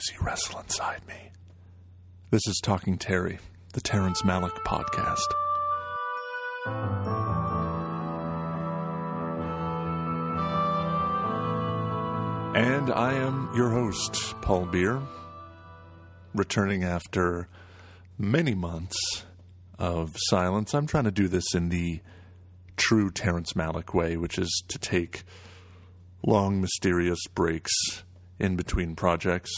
noisy wrestle inside me. This is Talking Terry, the Terrence Malick podcast. And I am your host, Paul Beer, returning after many months of silence. I'm trying to do this in the true Terrence Malick way, which is to take long, mysterious breaks in between projects.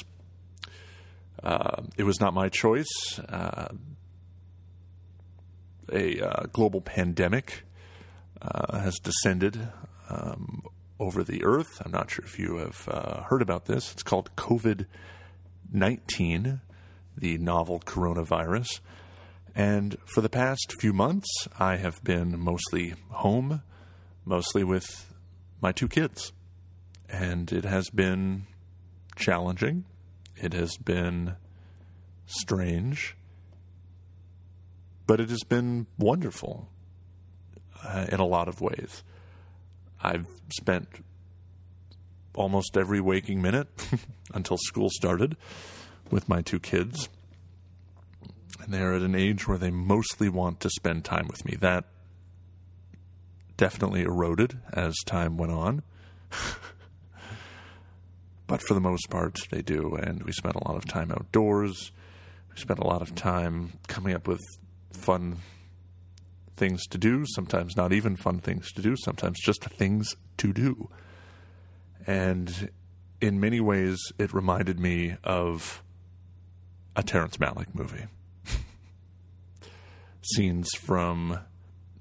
Uh, it was not my choice. Uh, a uh, global pandemic uh, has descended um, over the earth. I'm not sure if you have uh, heard about this. It's called COVID 19, the novel coronavirus. And for the past few months, I have been mostly home, mostly with my two kids. And it has been challenging. It has been strange. But it has been wonderful uh, in a lot of ways. I've spent almost every waking minute until school started with my two kids. And they're at an age where they mostly want to spend time with me. That definitely eroded as time went on. but for the most part, they do. And we spent a lot of time outdoors. Spent a lot of time coming up with fun things to do, sometimes not even fun things to do, sometimes just things to do. And in many ways, it reminded me of a Terrence Malick movie. scenes from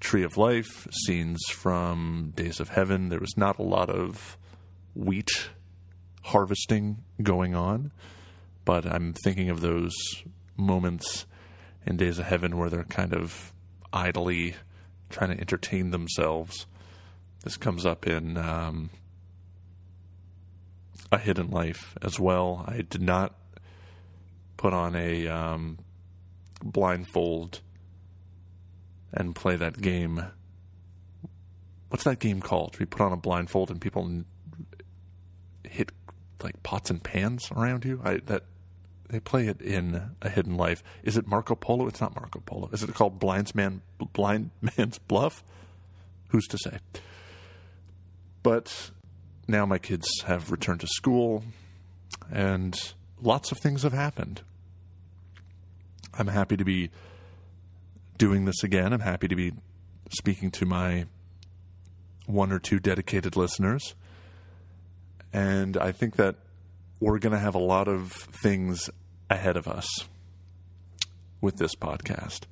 Tree of Life, scenes from Days of Heaven. There was not a lot of wheat harvesting going on, but I'm thinking of those moments in Days of Heaven where they're kind of idly trying to entertain themselves. This comes up in um, A Hidden Life as well. I did not put on a um, blindfold and play that game. What's that game called? We put on a blindfold and people hit like pots and pans around you. I that they play it in A Hidden Life. Is it Marco Polo? It's not Marco Polo. Is it called Blind Man Blind Man's Bluff? Who's to say? But now my kids have returned to school, and lots of things have happened. I'm happy to be doing this again. I'm happy to be speaking to my one or two dedicated listeners. And I think that we're going to have a lot of things ahead of us with this podcast.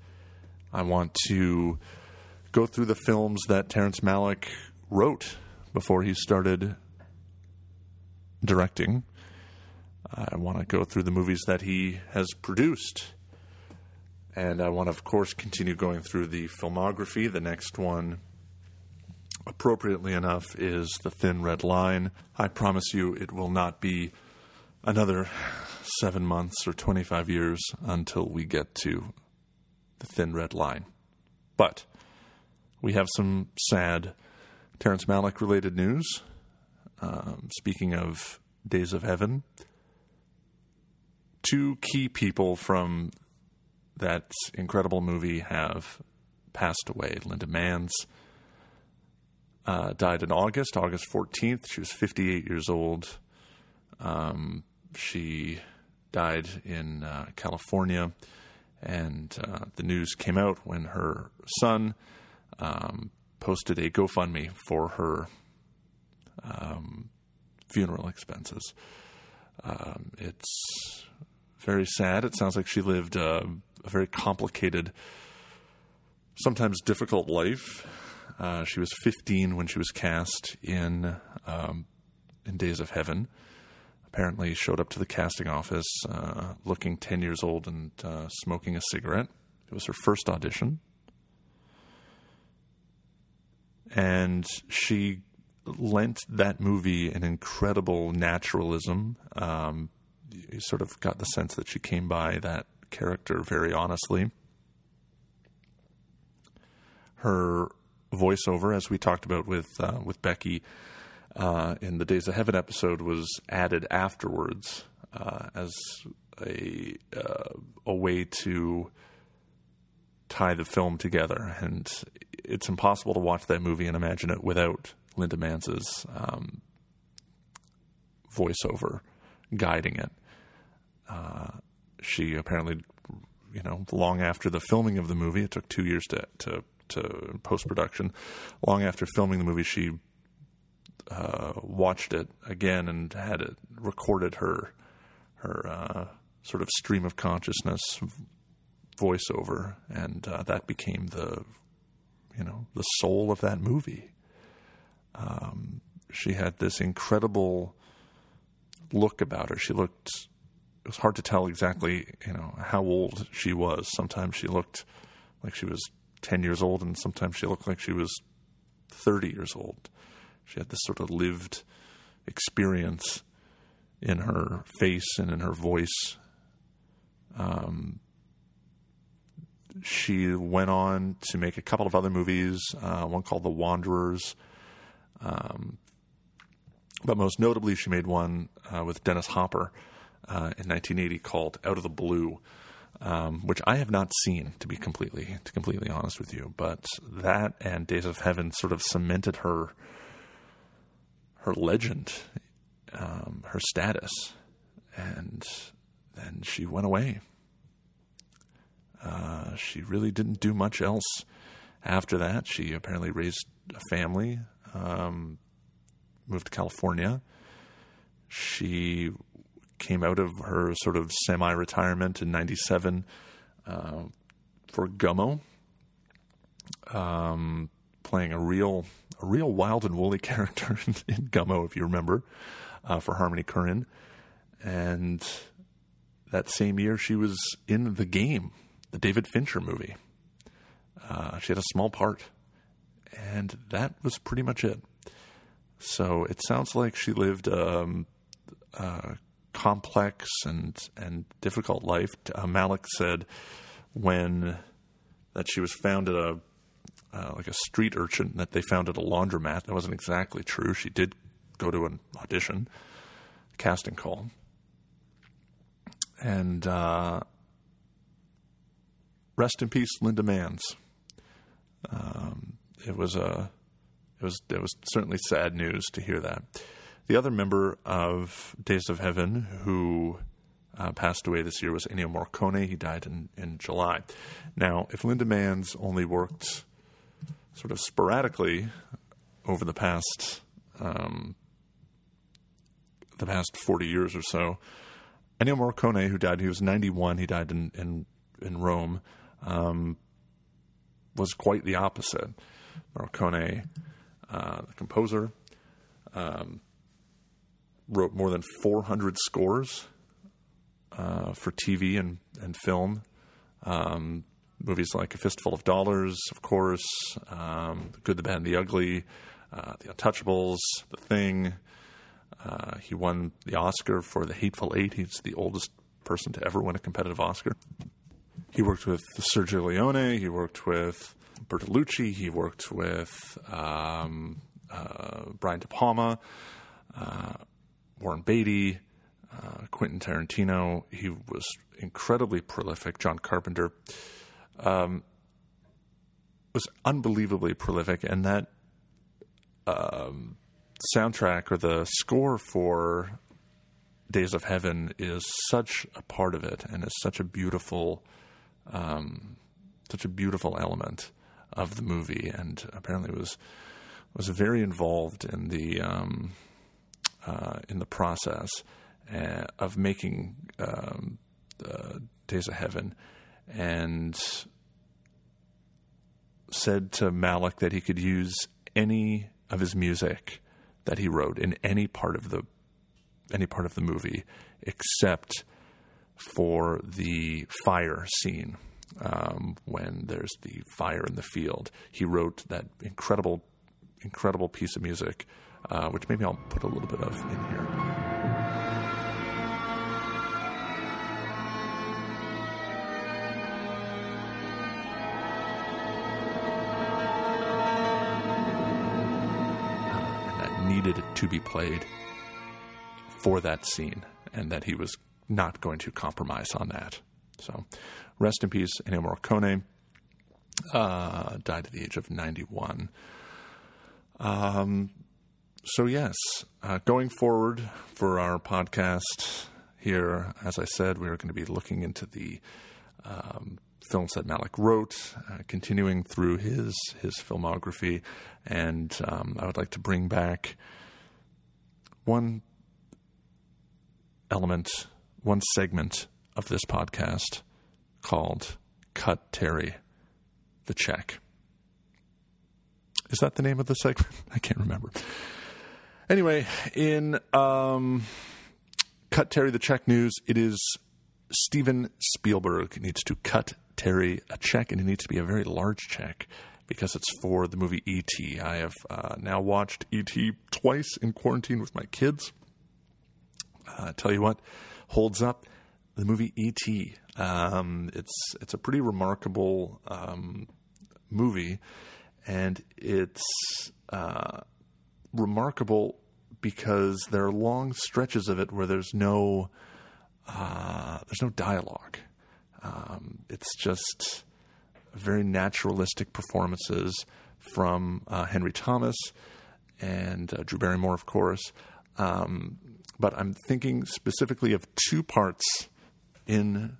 I want to go through the films that Terrence Malick wrote before he started directing. I want to go through the movies that he has produced. And I want to, of course, continue going through the filmography. The next one, appropriately enough, is The Thin Red Line. I promise you it will not be another seven months or 25 years until we get to the thin red line. But we have some sad Terrence Malick related news. Um, speaking of Days of Heaven, two key people from that incredible movie have passed away. Linda Manz uh, died in August, August 14th. She was 58 years old. Um, she died in uh, California, and uh, the news came out when her son um, posted a GoFundMe for her um, funeral expenses. Um, it's very sad. It sounds like she lived uh, a very complicated, sometimes difficult life. Uh, she was 15 when she was cast in um, in Days of Heaven apparently showed up to the casting office uh, looking 10 years old and uh, smoking a cigarette. It was her first audition. And she lent that movie an incredible naturalism. Um, you sort of got the sense that she came by that character very honestly. Her voiceover, as we talked about with uh, with Becky, uh, in the Days of Heaven episode was added afterwards. uh, as a uh, a way to tie the film together, and it's impossible to watch that movie and imagine it without Linda Manz's um, voiceover guiding it. Uh, she apparently, you know, long after the filming of the movie, it took two years to to, to post production. Long after filming the movie, she uh, watched it again and had it recorded her her uh, sort of stream of consciousness voiceover, and uh, that became the you know the soul of that movie. Um, she had this incredible look about her. She looked. It was hard to tell exactly, you know, how old she was. Sometimes she looked like she was ten years old, and sometimes she looked like she was thirty years old. She had this sort of lived experience in her face and in her voice. Um, she went on to make a couple of other movies, uh, one called The Wanderers. Um, but most notably, she made one uh, with Dennis Hopper uh, in 1980 called Out of the Blue, um, which I have not seen, to be completely to completely honest with you. But that and Days of Heaven sort of cemented her her legend, um, her status, and then she went away. Uh, she really didn't do much else after that. She apparently raised a family, um, moved to California. She came out of her sort of semi retirement in 97 uh, for Gummo, um, playing a real, a real wild and woolly character in, in Gummo, if you remember, uh, for Harmony Korine. And that same year, she was in the game the David Fincher movie. Uh, she had a small part, and that was pretty much it. So it sounds like she lived um, a complex and and difficult life. Uh, Malick said when that she was found at a uh, like a street urchin that they found at a laundromat. That wasn't exactly true. She did go to an audition, casting call, and uh, rest in peace, Linda Manz. Um, it was a it was it was certainly sad news to hear that. The other member of Days of Heaven who uh, passed away this year was Ennio Morricone. He died in, in July. Now, if Linda Manz only worked sort of sporadically over the past um, the past forty years or so, Ennio Morricone, who died, he was ninety one. He died in in, in Rome um, was quite the opposite. Morricone, uh, the composer, um, wrote more than 400 scores uh, for TV and, and film. Um, movies like A Fistful of Dollars, of course, um, The Good, the Bad, and the Ugly, uh, The Untouchables, The Thing. Uh, he won the Oscar for The Hateful Eight. He's the oldest person to ever win a competitive Oscar. He worked with Sergio Leone. He worked with Bertolucci. He worked with um, uh, Brian De Palma, uh, Warren Beatty, uh, Quentin Tarantino. He was incredibly prolific. John Carpenter um, was unbelievably prolific, and that um, soundtrack or the score for Days of Heaven is such a part of it, and is such a beautiful um, such a beautiful element of the movie, and apparently was was very involved in the um, uh, in the process uh, of making um, Days of Heaven, and said to Malick that he could use any of his music that he wrote in any part of the any part of the movie except for the fire scene um, when there's the fire in the field. He wrote that incredible, incredible piece of music, uh, which maybe I'll put a little bit of in here. Needed to be played for that scene and that he was not going to compromise on that. So, rest in peace, Ennio Morricone. Uh, died at the age of 91. Um, so, yes, uh, going forward for our podcast here, as I said, we are going to be looking into the um, films that Malick wrote, uh, continuing through his his filmography, and um, I would like to bring back one element, one segment of this podcast called "Cut Terry the Check." Is that the name of the segment? I can't remember. Anyway, in um, Cut Terry the Check news, it is Steven Spielberg needs to cut Terry a check, and it needs to be a very large check because it's for the movie E.T. I have uh, now watched E.T. twice in quarantine with my kids. Uh, tell you what, holds up. The movie E.T. Um, it's it's a pretty remarkable um, movie, and it's uh, remarkable because there are long stretches of it where there's no uh, there's no dialogue. Um, it's just very naturalistic performances from uh, Henry Thomas and uh, Drew Barrymore, of course. Um, but I'm thinking specifically of two parts in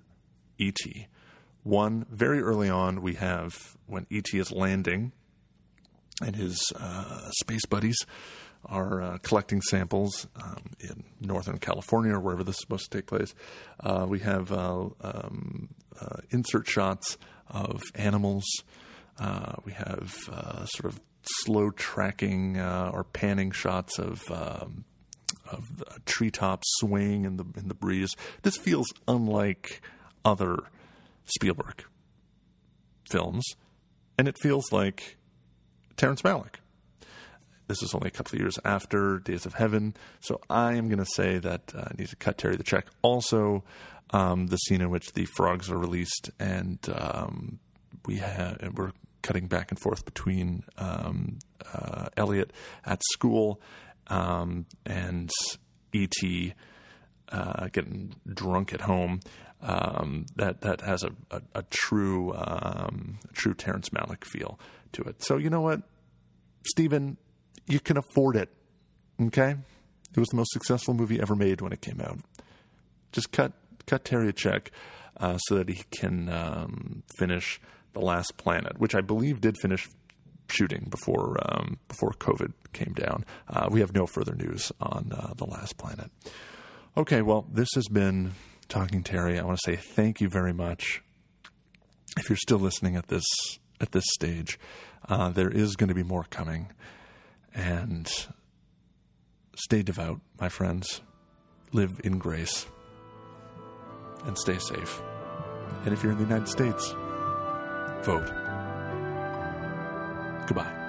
E.T. One, very early on, we have when E.T. is landing and his uh, space buddies are uh, collecting samples um, in Northern California or wherever this is supposed to take place. Uh, we have uh, um, uh, insert shots of animals. Uh, we have uh, sort of slow tracking or panning shots of. Um, of treetops swaying in the in the breeze. This feels unlike other Spielberg films, and it feels like Terrence Malick. This is only a couple of years after Days of Heaven, so I am going to say that uh, I need to cut Terry the check. Also, um, the scene in which the frogs are released, and um, we have we're cutting back and forth between um, uh, Elliott at school um, and E.T. Uh, getting drunk at home. Um, that that has a, a, a true um, true Terrence Malick feel to it. So you know what, Steven, you can afford it. Okay? It was the most successful movie ever made when it came out. Just cut cut Terry a check uh, so that he can um, finish The Last Planet, which I believe did finish shooting before um, before COVID came down. Uh, we have no further news on uh, The Last Planet. Okay, well, this has been Talking Terry. I want to say thank you very much. If you're still listening at this at this stage, uh, there is going to be more coming. And stay devout, my friends. Live in grace. And stay safe. And if you're in the United States, vote. Goodbye.